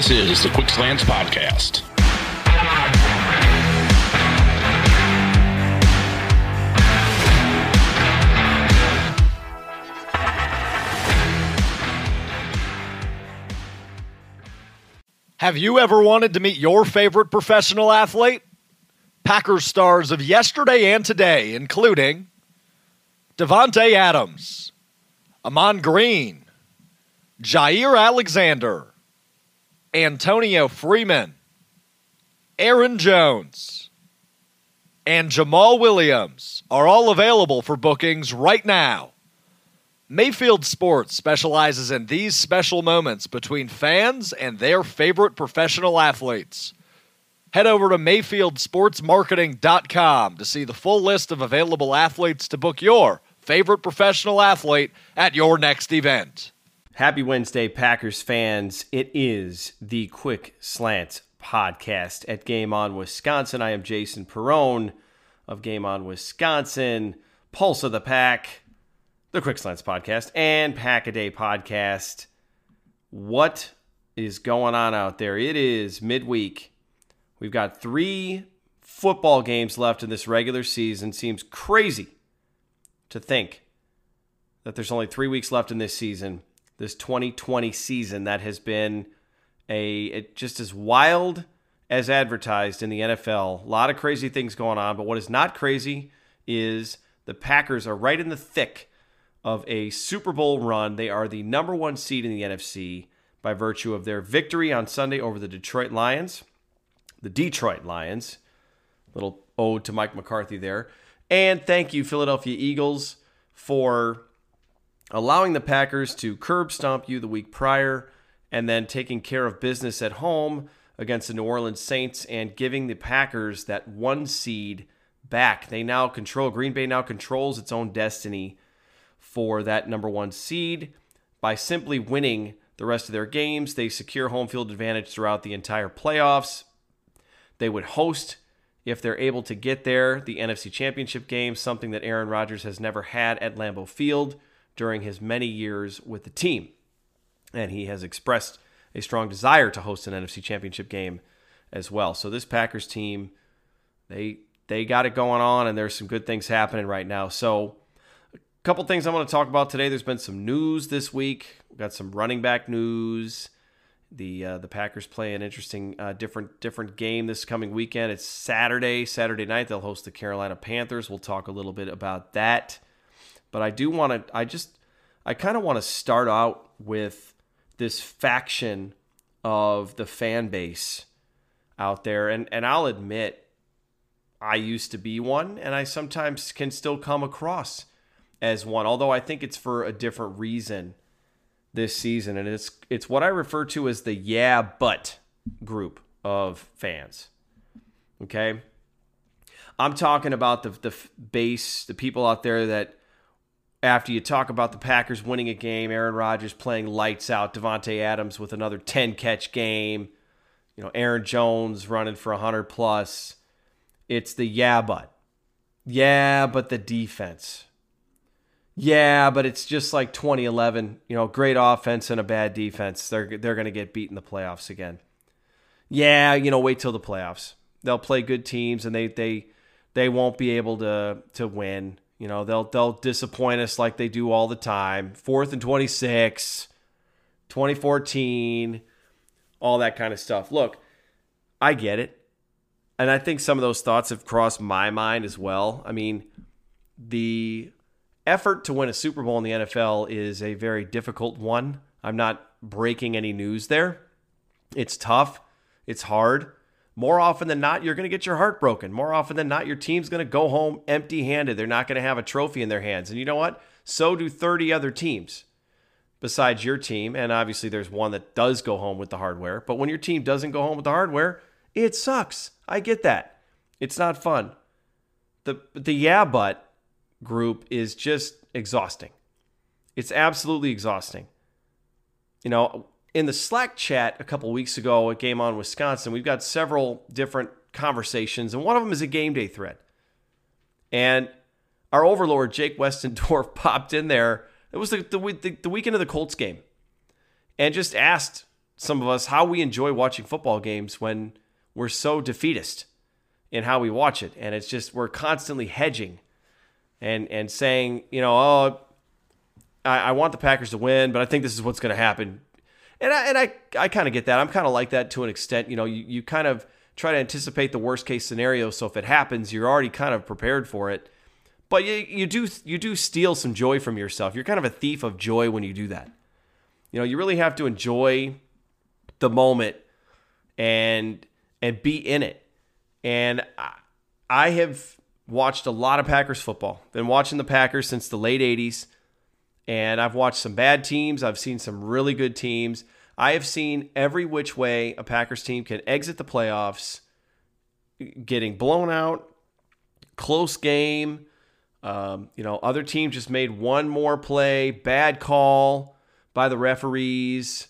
This is the Quick Slants Podcast. Have you ever wanted to meet your favorite professional athlete? Packers stars of yesterday and today, including Davante Adams, Ahman Green, Jaire Alexander, Antonio Freeman, Aaron Jones, and Jamaal Williams are all available for bookings right now. Mayfield Sports specializes in these special moments between fans and their favorite professional athletes. Head over to MayfieldSportsMarketing.com to see the full list of available athletes to book your favorite professional athlete at your next event. Happy Wednesday, Packers fans. It is the Quick Slant podcast at Game On Wisconsin. I am Jason Perrone of Game On Wisconsin, Pulse of the Pack, the Quick Slants podcast, and Pack a Day podcast. What is going on out there? It is midweek. We've got three football games left in this regular season. Seems crazy to think that there's only three weeks left in this season, this 2020 season that has been a it just as wild as advertised in the NFL. A lot of crazy things going on, but what is not crazy is the Packers are right in the thick of a Super Bowl run. They are the number one seed in the NFC by virtue of their victory on Sunday over the Detroit Lions the Detroit Lions. Little ode to Mike McCarthy there. And thank you, Philadelphia Eagles, for allowing the Packers to curb stomp you the week prior and then taking care of business at home against the New Orleans Saints and giving the Packers that one seed back. They now control, Green Bay now controls its own destiny for that number one seed by simply winning the rest of their games. They secure home field advantage throughout the entire playoffs. They would host, if they're able to get there, the NFC Championship game, something that Aaron Rodgers has never had at Lambeau Field during his many years with the team. And he has expressed a strong desire to host an NFC Championship game as well. So this Packers team, they they got it going on, and there's some good things happening right now. So a couple things I want to talk about today. There's been some news this week. We've got some running back news. The uh, the Packers play an interesting uh, different different game this coming weekend. It's Saturday, Saturday night. They'll host the Carolina Panthers. We'll talk a little bit about that. But I do want to. I just I kind of want to start out with this faction of the fan base out there, and and I'll admit I used to be one, and I sometimes can still come across as one. Although I think it's for a different reason this season, and it's it's what I refer to as the yeah but group of fans. Okay, I'm talking about the the base, the people out there that after you talk about the Packers winning a game, Aaron Rodgers playing lights out, Davante Adams with another 10 catch game, you know, Aaron Jones running for 100 plus. It's the yeah but. Yeah, but the defense. Yeah, but it's just like 2011. You know, great offense and a bad defense. They're they're going to get beat in the playoffs again. Yeah, you know, wait till the playoffs. They'll play good teams and they they they won't be able to to win. You know, they'll they'll disappoint us like they do all the time. Fourth and 26, 2014, all that kind of stuff. Look, I get it. And I think some of those thoughts have crossed my mind as well. I mean, the effort to win a Super Bowl in the NFL is a very difficult one. I'm not breaking any news there. It's tough, it's hard. More often than not, you're going to get your heart broken. More often than not, your team's going to go home empty handed. They're not going to have a trophy in their hands. And you know what? So do 30 other teams besides your team. And obviously, there's one that does go home with the hardware. But when your team doesn't go home with the hardware, it sucks. I get that. It's not fun. The, the yeah, but group is just exhausting. It's absolutely exhausting. You know, in the Slack chat a couple weeks ago at Game On Wisconsin, we've got several different conversations, and one of them is a game day thread. And our overlord, Jake Westendorf, popped in there. It was the, the, the, weekend of the Colts game and just asked some of us how we enjoy watching football games when we're so defeatist in how we watch it. And it's just, we're constantly hedging and, and saying, you know, oh, I, I want the Packers to win, but I think this is what's going to happen. And I, and I, I kind of get that. I'm kind of like that to an extent. You know, you, you kind of try to anticipate the worst case scenario. So if it happens, you're already kind of prepared for it. But you, you do you do steal some joy from yourself. You're kind of a thief of joy when you do that. You know, you really have to enjoy the moment and and be in it. And I, I have watched a lot of Packers football. Been watching the Packers since the late 80s. And I've watched some bad teams. I've seen some really good teams. I have seen every which way a Packers team can exit the playoffs, getting blown out, close game. Um, you know, other teams just made one more play, bad call by the referees,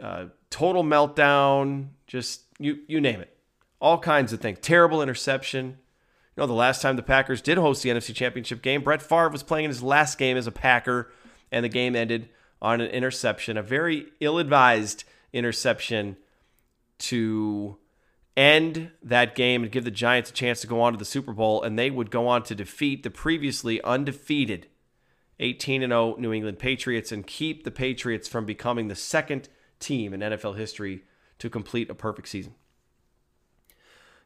uh, total meltdown, just you you name it, all kinds of things. Terrible interception. Know, the last time the Packers did host the NFC Championship game, Brett Favre was playing in his last game as a Packer, and the game ended on an interception, a very ill-advised interception to end that game and give the Giants a chance to go on to the Super Bowl, and they would go on to defeat the previously undefeated 18 0 New England Patriots and keep the Patriots from becoming the second team in NFL history to complete a perfect season.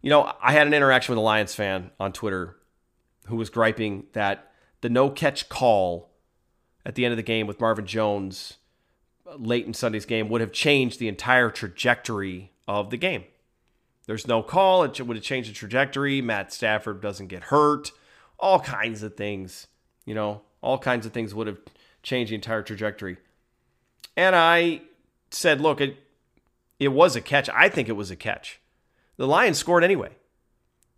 You know, I had an interaction with a Lions fan on Twitter who was griping that the no catch call at the end of the game with Marvin Jones late in Sunday's game would have changed the entire trajectory of the game. There's no call, it would have changed the trajectory. Matt Stafford doesn't get hurt, all kinds of things, you know, all kinds of things would have changed the entire trajectory. And I said, look, it, it was a catch. I think it was a catch. The Lions scored anyway.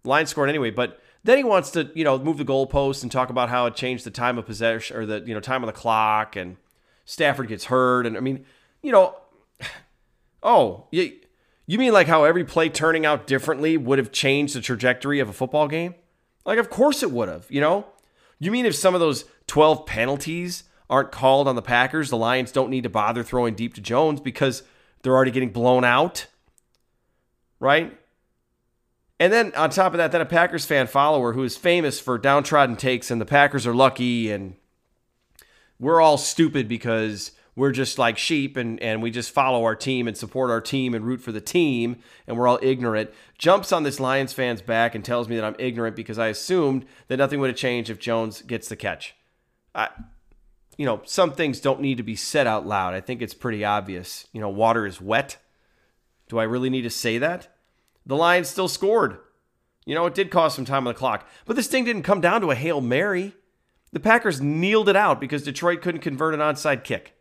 The Lions scored anyway, but then he wants to, you know, move the goalpost and talk about how it changed the time of possession or the, you know, time on the clock and Stafford gets hurt. And I mean, you know, oh, you, you mean like how every play turning out differently would have changed the trajectory of a football game? Like, of course it would have, you know? You mean if some of those 12 penalties aren't called on the Packers, the Lions don't need to bother throwing deep to Jones because they're already getting blown out? Right? And then on top of that, then a Packers fan follower who is famous for downtrodden takes and the Packers are lucky and we're all stupid because we're just like sheep and, and we just follow our team and support our team and root for the team and we're all ignorant, jumps on this Lions fan's back and tells me that I'm ignorant because I assumed that nothing would have changed if Jones gets the catch. I, you know, some things don't need to be said out loud. I think it's pretty obvious. You know, water is wet. Do I really need to say that? The Lions still scored. You know, it did cost some time on the clock, but this thing didn't come down to a Hail Mary. The Packers kneeled it out because Detroit couldn't convert an onside kick.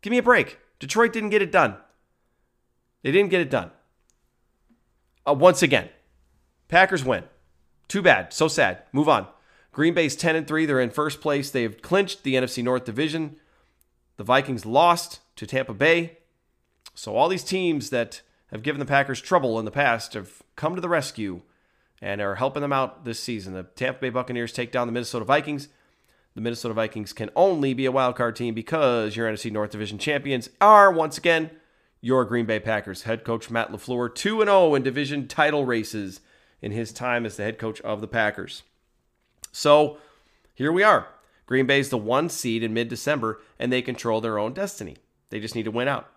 Give me a break. Detroit didn't get it done. They didn't get it done. Uh, once again, Packers win. Too bad. So sad. Move on. Green Bay's 10 and 3. They're in first place. They have clinched the NFC North Division. The Vikings lost to Tampa Bay. So all these teams that have given the Packers trouble in the past have come to the rescue and are helping them out this season. The Tampa Bay Buccaneers take down the Minnesota Vikings. The Minnesota Vikings can only be a wild card team because your NFC North Division champions are once again your Green Bay Packers. Head coach Matt LaFleur 2 0 in division title races in his time as the head coach of the Packers. So here we are. Green Bay's the one seed in mid December, and they control their own destiny. They just need to win out.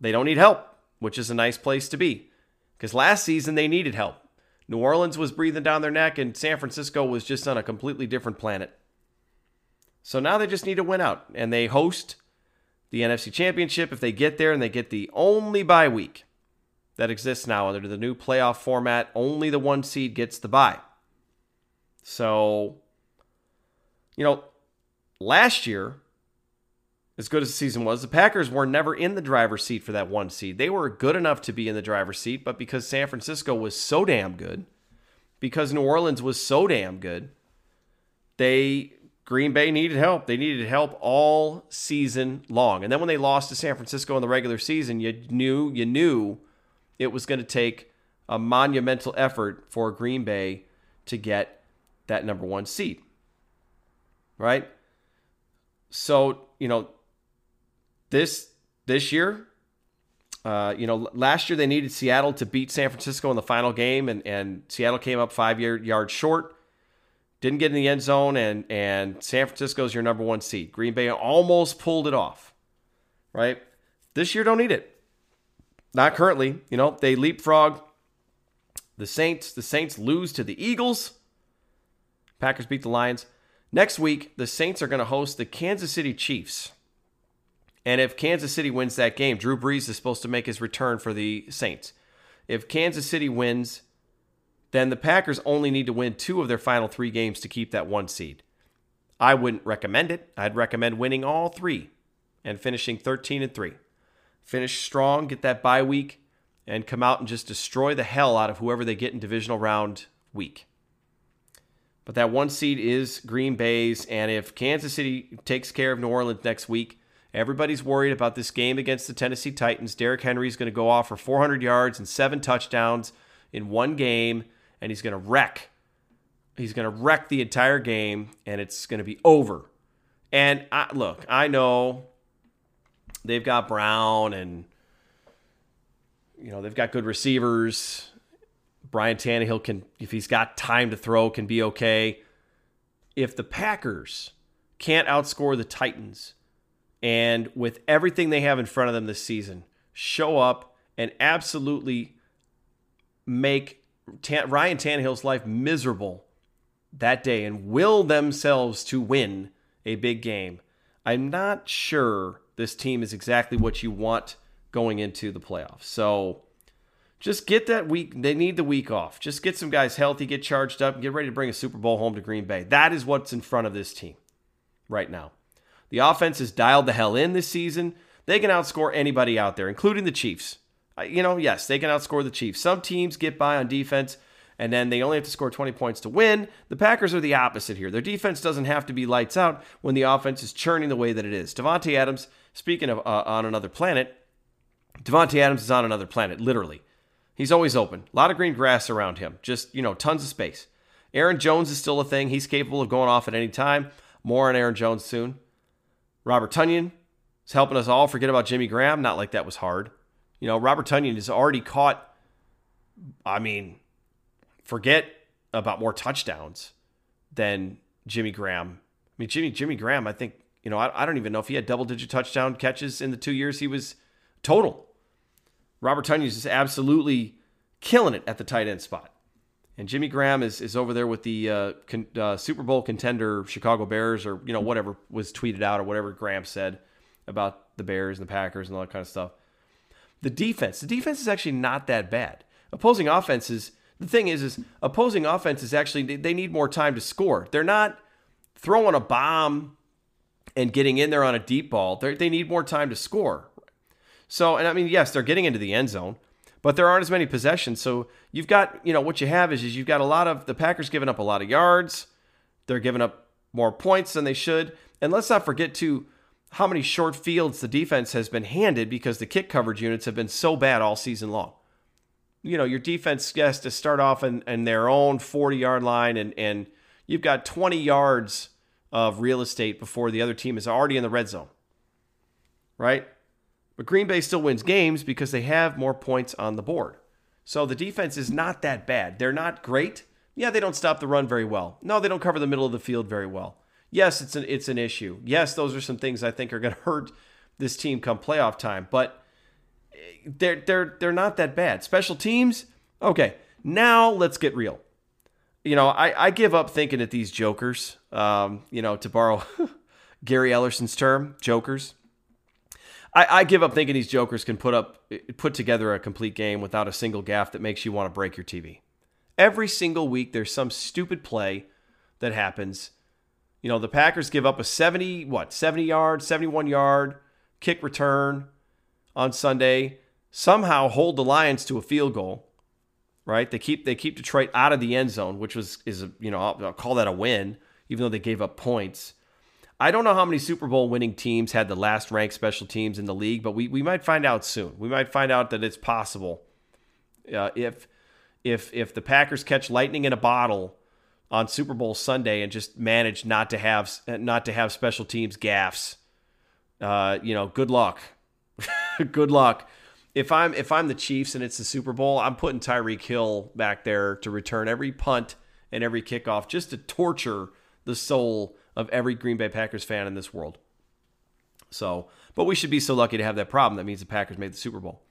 They don't need help which is a nice place to be. Because last season they needed help. New Orleans was breathing down their neck, and San Francisco was just on a completely different planet. So now they just need to win out, and they host the NFC Championship if they get there and they get the only bye week that exists now under the new playoff format. Only the one seed gets the bye. So, you know, last year as good as the season was, the Packers were never in the driver's seat for that one seed. They were good enough to be in the driver's seat, but because San Francisco was so damn good, because New Orleans was so damn good, they Green Bay needed help. They needed help all season long. And then when they lost to San Francisco in the regular season, you knew you knew it was going to take a monumental effort for Green Bay to get that number 1 seed. Right? So, you know, this this year, Uh, you know, last year they needed Seattle to beat San Francisco in the final game, and, and Seattle came up five yards short. Didn't get in the end zone, and and San Francisco's your number one seed. Green Bay almost pulled it off, right? This year don't need it. Not currently. You know, they leapfrog the Saints. The Saints lose to the Eagles. Packers beat the Lions. Next week, the Saints are going to host the Kansas City Chiefs. And if Kansas City wins that game, Drew Brees is supposed to make his return for the Saints. If Kansas City wins, then the Packers only need to win two of their final three games to keep that one seed. I wouldn't recommend it. I'd recommend winning all three and finishing 13 and 3. Finish strong, get that bye week, and come out and just destroy the hell out of whoever they get in divisional round week. But that one seed is Green Bay's, and if Kansas City takes care of New Orleans next week, Everybody's worried about this game against the Tennessee Titans. Derrick Henry is going to go off for 400 yards and seven touchdowns in one game, and he's going to wreck. He's going to wreck the entire game, and it's going to be over. And I, look, I know they've got Brown, and you know they've got good receivers. Brian Tannehill can, if he's got time to throw, can be okay. If the Packers can't outscore the Titans and with everything they have in front of them this season, show up and absolutely make Tan- Ryan Tannehill's life miserable that day and will themselves to win a big game. I'm not sure this team is exactly what you want going into the playoffs. So just get that week. They need the week off. Just get some guys healthy, get charged up, and get ready to bring a Super Bowl home to Green Bay. That is what's in front of this team right now. The offense is dialed the hell in this season. They can outscore anybody out there, including the Chiefs. You know, yes, they can outscore the Chiefs. Some teams get by on defense and then they only have to score 20 points to win. The Packers are the opposite here. Their defense doesn't have to be lights out when the offense is churning the way that it is. Davante Adams, speaking of uh, on another planet, Davante Adams is on another planet, literally. He's always open. A lot of green grass around him. Just, you know, tons of space. Aaron Jones is still a thing. He's capable of going off at any time. More on Aaron Jones soon. Robert Tonyan is helping us all forget about Jimmy Graham. Not like that was hard. You know, Robert Tonyan has already caught, I mean, forget about more touchdowns than Jimmy Graham. I mean, Jimmy Jimmy Graham, I think, you know, I, I don't even know if he had double digit touchdown catches in the two years he was total. Robert Tonyan is absolutely killing it at the tight end spot. And Jimmy Graham is, is over there with the uh, con, uh, Super Bowl contender Chicago Bears, or you know whatever was tweeted out, or whatever Graham said about the Bears and the Packers and all that kind of stuff. The defense, the defense is actually not that bad. Opposing offenses, the thing is, is opposing offenses actually they need more time to score. They're not throwing a bomb and getting in there on a deep ball. They're, they need more time to score. So, and I mean, yes, they're getting into the end zone but there aren't as many possessions. So you've got, you know, what you have is, is you've got a lot of the Packers giving up a lot of yards. They're giving up more points than they should. And let's not forget to how many short fields the defense has been handed because the kick coverage units have been so bad all season long. You know, your defense has to start off in, in their own 40 yard line and, and you've got 20 yards of real estate before the other team is already in the red zone. Right? But Green Bay still wins games because they have more points on the board. So the defense is not that bad. They're not great. Yeah, they don't stop the run very well. No, they don't cover the middle of the field very well. Yes, it's an it's an issue. Yes, those are some things I think are going to hurt this team come playoff time, but they're they're they're not that bad. Special teams, okay. Now let's get real. You know, I, I give up thinking that these jokers, um, you know, to borrow Gary Ellerson's term, jokers. I, I give up thinking these jokers can put up put together a complete game without a single gaff that makes you want to break your TV. Every single week, there's some stupid play that happens. You know, the Packers give up a 70, what, 70 yard, 71 yard kick return on Sunday, somehow hold the Lions to a field goal. Right? They keep they keep Detroit out of the end zone, which was is a, you know, I'll, I'll call that a win, even though they gave up points. I don't know how many Super Bowl winning teams had the last ranked special teams in the league, but we, we might find out soon. We might find out that it's possible uh, if if if the Packers catch lightning in a bottle on Super Bowl Sunday and just manage not to have not to have special teams gaffs. Uh, you know, good luck, good luck. if I'm if I'm the Chiefs and it's the Super Bowl, I'm putting Tyreek Hill back there to return every punt and every kickoff just to torture the soul of every Green Bay Packers fan in this world. So, but we should be so lucky to have that problem. That means the Packers made the Super Bowl.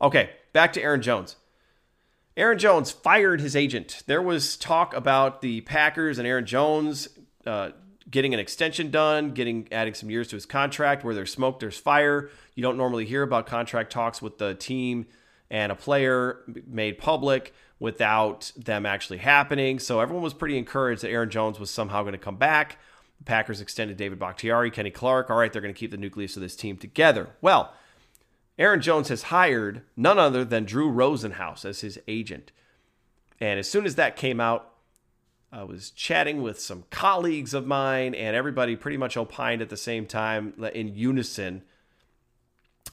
Okay, back to Aaron Jones. Aaron Jones fired his agent. There was talk about the Packers and Aaron Jones uh, getting an extension done, getting adding some years to his contract. Where there's smoke, there's fire. You don't normally hear about contract talks with the team and a player made public without them actually happening. So everyone was pretty encouraged that Aaron Jones was somehow going to come back. The Packers extended David Bakhtiari, Kenny Clark. All right, they're going to keep the nucleus of this team together. Well, Aaron Jones has hired none other than Drew Rosenhaus as his agent. And as soon as that came out, I was chatting with some colleagues of mine, and everybody pretty much opined at the same time in unison.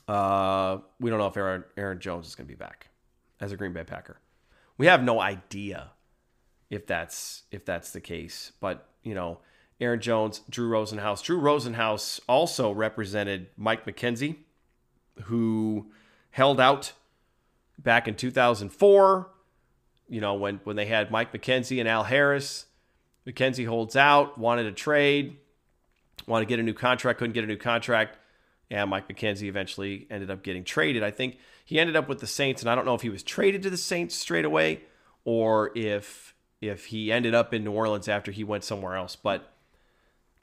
Uh, we don't know if Aaron, Aaron Jones is going to be back as a Green Bay Packer. We have no idea if that's if that's the case, but you know, Aaron Jones, Drew Rosenhaus. Drew Rosenhaus also represented Mike McKenzie, who held out back in 2004 you know, when when they had Mike McKenzie and Al Harris, McKenzie holds out, wanted a trade, wanted to get a new contract, couldn't get a new contract. And Mike McKenzie eventually ended up getting traded. I think he ended up with the Saints, and I don't know if he was traded to the Saints straight away or if if he ended up in New Orleans after he went somewhere else. But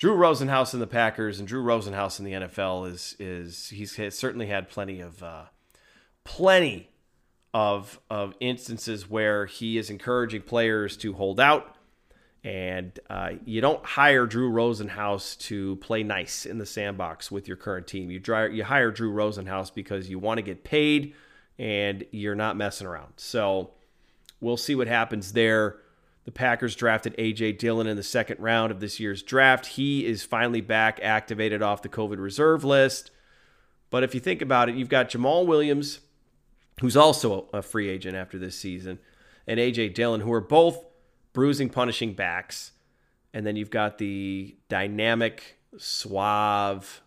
Drew Rosenhaus in the Packers and Drew Rosenhaus in the NFL is is he's certainly had plenty of uh, plenty of of instances where he is encouraging players to hold out. And uh, you don't hire Drew Rosenhaus to play nice in the sandbox with your current team. You, dry, you hire Drew Rosenhaus because you want to get paid and you're not messing around. So we'll see what happens there. The Packers drafted A.J. Dillon in the second round of this year's draft. He is finally back, activated off the COVID reserve list. But if you think about it, you've got Jamaal Williams, who's also a free agent after this season, and AJ Dillon, who are both bruising, punishing backs. And then you've got the dynamic, suave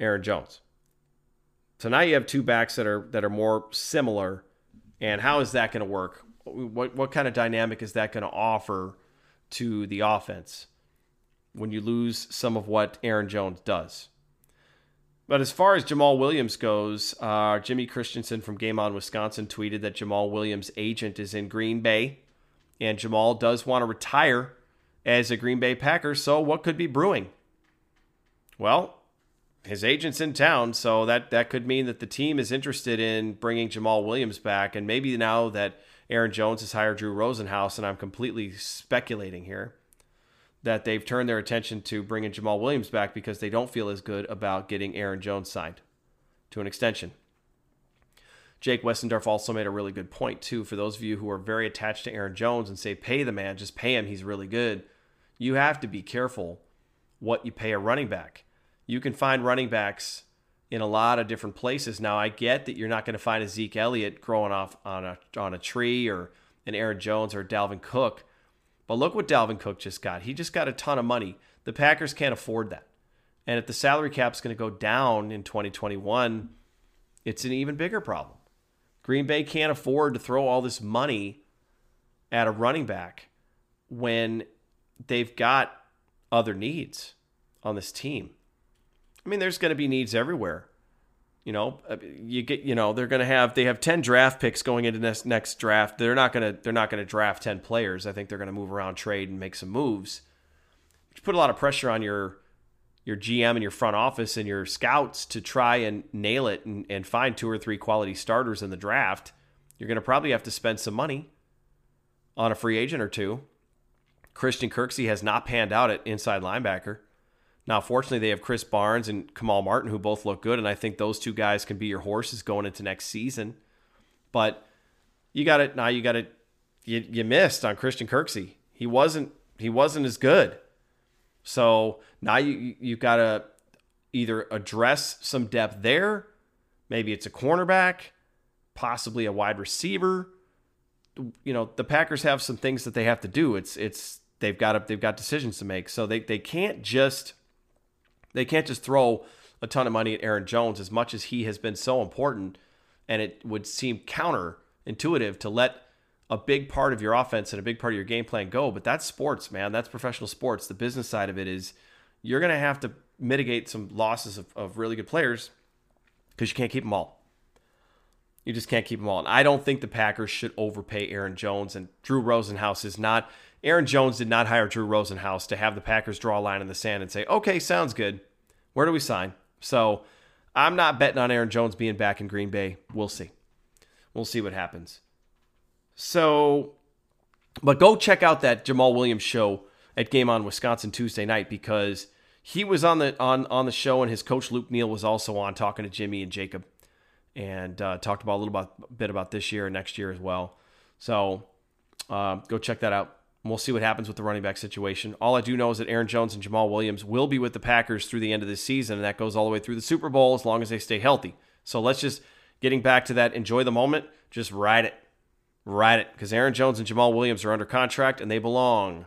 Aaron Jones. So now you have two backs that are that are more similar. And how is that going to work? What what kind of dynamic is that going to offer to the offense when you lose some of what Aaron Jones does? But as far as Jamaal Williams goes, uh, Jimmy Christensen from Game On Wisconsin tweeted that Jamaal Williams' agent is in Green Bay, and Jamaal does want to retire as a Green Bay Packer. So, what could be brewing? Well, his agent's in town, so that that could mean that the team is interested in bringing Jamaal Williams back, and maybe now that Aaron Jones has hired Drew Rosenhaus, and I'm completely speculating here that they've turned their attention to bringing Jamaal Williams back because they don't feel as good about getting Aaron Jones signed to an extension. Jake Westendorf also made a really good point, too, for those of you who are very attached to Aaron Jones and say, pay the man, just pay him, he's really good. You have to be careful what you pay a running back. You can find running backs in a lot of different places. Now, I get that you're not going to find a Zeke Elliott growing off on a, on a tree or an Aaron Jones or Dalvin Cook but look what Dalvin Cook just got. He just got a ton of money. The Packers can't afford that. And if the salary cap is going to go down in 2021, it's an even bigger problem. Green Bay can't afford to throw all this money at a running back when they've got other needs on this team. I mean, there's going to be needs everywhere. You know, uh, you get you know they're going to have they have ten draft picks going into this next draft. They're not going to they're not going to draft ten players. I think they're going to move around, trade, and make some moves. Which put a lot of pressure on your your GM and your front office and your scouts to try and nail it and, and find two or three quality starters in the draft. You're going to probably have to spend some money on a free agent or two. Christian Kirksey has not panned out at inside linebacker. Now, fortunately, they have Krys Barnes and Kamal Martin, who both look good, and I think those two guys can be your horses going into next season. But you got it now. You got it. You, you missed on Christian Kirksey. He wasn't. He wasn't as good. So now you you got to either address some depth there. Maybe it's a cornerback, possibly a wide receiver. You know, the Packers have some things that they have to do. It's it's they've got they've got decisions to make. So they they can't just they can't just throw a ton of money at Aaron Jones as much as he has been so important And it would seem counterintuitive to let a big part of your offense and a big part of your game plan go. But that's sports, man. That's professional sports. The business side of it is you're going to have to mitigate some losses of, of really good players because you can't keep them all. You just can't keep them all. And I don't think the Packers should overpay Aaron Jones. And Drew Rosenhaus is not. Aaron Jones did not hire Drew Rosenhaus to have the Packers draw a line in the sand and say, okay, sounds good. Where do we sign? So I'm not betting on Aaron Jones being back in Green Bay. We'll see. We'll see what happens. So, but go check out that Jamaal Williams show at Game On Wisconsin Tuesday night because he was on the on on the show and his coach Luke Neal was also on talking to Jimmy and Jacob and uh, talked about a little about, bit about this year and next year as well. So uh, go check that out. We'll see what happens with the running back situation. All I do know is that Aaron Jones and Jamaal Williams will be with the Packers through the end of this season, and that goes all the way through the Super Bowl as long as they stay healthy. So let's just getting back to that, enjoy the moment, just ride it. Ride it. Because Aaron Jones and Jamaal Williams are under contract and they belong.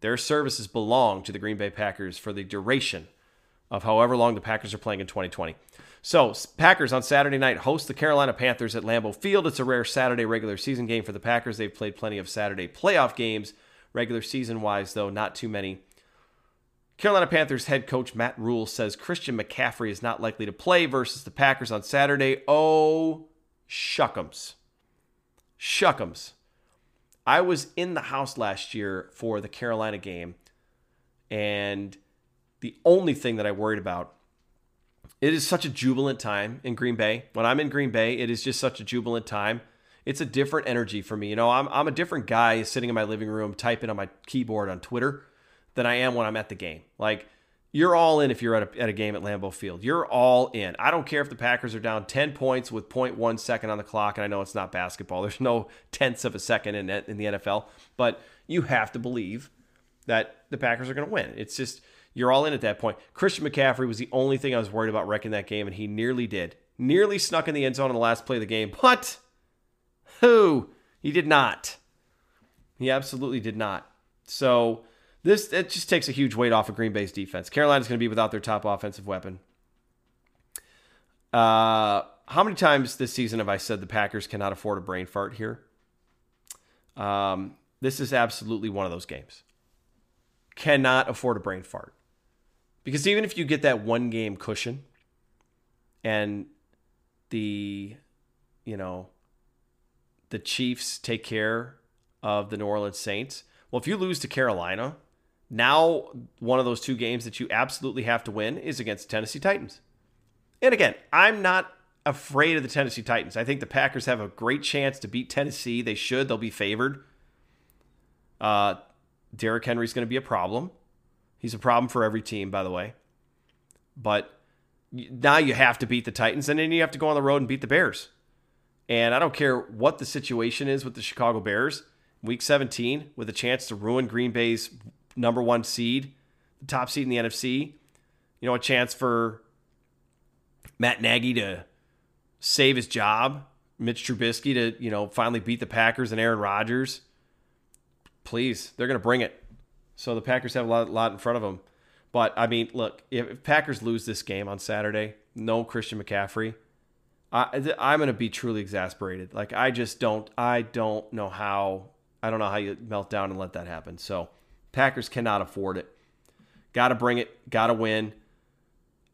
Their services belong to the Green Bay Packers for the duration of however long the Packers are playing in 2020. So, Packers on Saturday night host the Carolina Panthers at Lambeau Field. It's a rare Saturday regular season game for the Packers. They've played plenty of Saturday playoff games, regular season wise, though, not too many. Carolina Panthers head coach Matt Rhule says Christian McCaffrey is not likely to play versus the Packers on Saturday. Oh, shuckums. Shuckums. I was in the house last year for the Carolina game, and the only thing that I worried about it is such a jubilant time in Green Bay. When I'm in Green Bay, it is just such a jubilant time. It's a different energy for me. You know, I'm, I'm a different guy sitting in my living room typing on my keyboard on Twitter than I am when I'm at the game. Like, you're all in if you're at a, at a game at Lambeau Field. You're all in. I don't care if the Packers are down 10 points with 0.1 second on the clock. And I know it's not basketball, there's no tenths of a second in, in the NFL, but you have to believe that the Packers are going to win. It's just you're all in at that point. Christian McCaffrey was the only thing I was worried about wrecking that game, and he nearly did. Nearly snuck in the end zone on the last play of the game, but who? He did not. He absolutely did not. So this it just takes a huge weight off of Green Bay's defense. Carolina's going to be without their top offensive weapon. Uh, how many times this season have I said the Packers cannot afford a brain fart here? Um, this is absolutely one of those games. Cannot afford a brain fart. Because even if you get that one game cushion and the, you know, the Chiefs take care of the New Orleans Saints, well, if you lose to Carolina, now one of those two games that you absolutely have to win is against the Tennessee Titans. And again, I'm not afraid of the Tennessee Titans. I think the Packers have a great chance to beat Tennessee. They should. They'll be favored. Uh, Derrick Henry's going to be a problem. He's a problem for every team, by the way. But now you have to beat the Titans, and then you have to go on the road and beat the Bears. And I don't care what the situation is with the Chicago Bears, week 17, with a chance to ruin Green Bay's number one seed, the top seed in the NFC. You know, a chance for Matt Nagy to save his job, Mitch Trubisky to, you know, finally beat the Packers and Aaron Rodgers. Please, they're going to bring it. So the Packers have a lot, lot in front of them. But I mean, look, if Packers lose this game on Saturday, no Christian McCaffrey, I, I'm going to be truly exasperated. Like I just don't, I don't know how, I don't know how you melt down and let that happen. So Packers cannot afford it. Got to bring it. Got to win.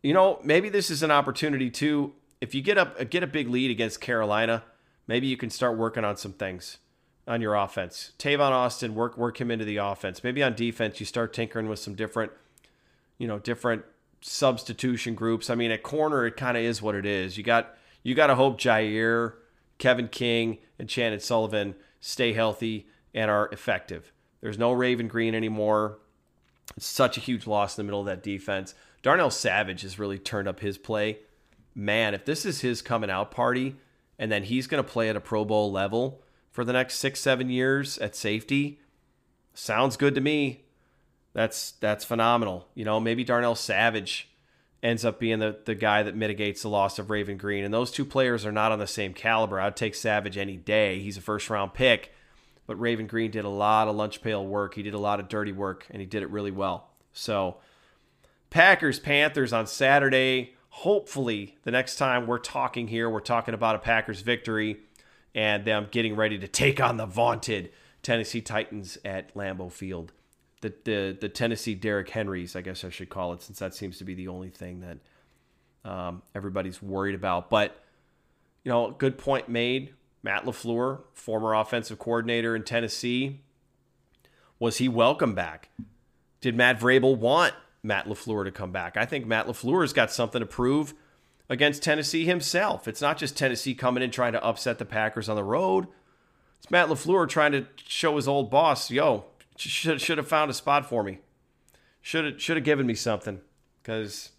You know, maybe this is an opportunity too. If you get up, get a big lead against Carolina, maybe you can start working on some things on your offense. Tavon Austin, work work him into the offense. Maybe on defense, you start tinkering with some different, you know, different substitution groups. I mean, at corner, it kind of is what it is. You got you got to hope Jaire, Kevin King, and Chandon Sullivan stay healthy and are effective. There's no Raven Greene anymore. It's such a huge loss in the middle of that defense. Darnell Savage has really turned up his play. Man, if this is his coming out party, and then he's going to play at a Pro Bowl level for the next six, seven years at safety. Sounds good to me. That's that's phenomenal. You know, maybe Darnell Savage ends up being the, the guy that mitigates the loss of Raven Greene. And those two players are not on the same caliber. I'd take Savage any day. He's a first round pick. But Raven Greene did a lot of lunch pail work. He did a lot of dirty work, and he did it really well. So, Packers, Panthers on Saturday. hopefully the next time we're talking here, we're talking about a Packers victory and them getting ready to take on the vaunted Tennessee Titans at Lambeau Field. The, the, the Tennessee Derrick Henrys, I guess I should call it, since that seems to be the only thing that um, everybody's worried about. But, you know, good point made. Matt LaFleur, former offensive coordinator in Tennessee, was he welcome back? Did Matt Vrabel want Matt LaFleur to come back? I think Matt LaFleur's got something to prove against Tennessee himself. It's not just Tennessee coming in trying to upset the Packers on the road. It's Matt LaFleur trying to show his old boss, yo, should, should have found a spot for me. Should have, should have given me something. Because,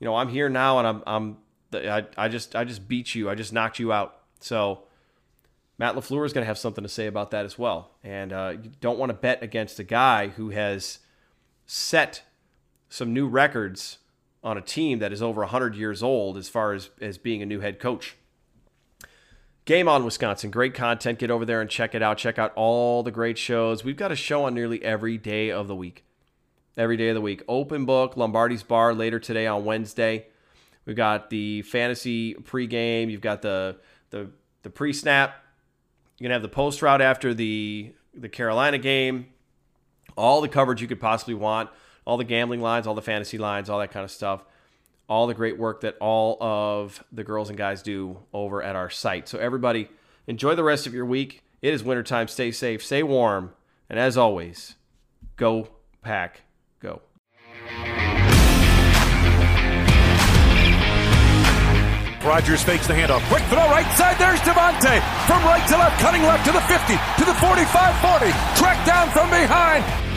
you know, I'm here now and I'm, I'm I, I just I just beat you. I just knocked you out. So Matt LaFleur is going to have something to say about that as well. And uh, you don't want to bet against a guy who has set some new records on a team that is over 100 years old as far as, as being a new head coach. Game on Wisconsin. Great content. Get over there and check it out. Check out all the great shows. We've got a show on nearly every day of the week. Every day of the week. Open book, Lombardi's Bar later today on Wednesday. We've got the fantasy pregame. You've got the the the pre-snap. You're gonna have the post route after the the Carolina game. All the coverage you could possibly want all the gambling lines, all the fantasy lines, all that kind of stuff, all the great work that all of the girls and guys do over at our site. So, everybody, enjoy the rest of your week. It is wintertime. Stay safe, stay warm, and as always, go pack, go. Rodgers fakes the handoff. Quick throw right side. There's Davante. From right to left, cutting left to the 50, to the 45 40. Track down from behind.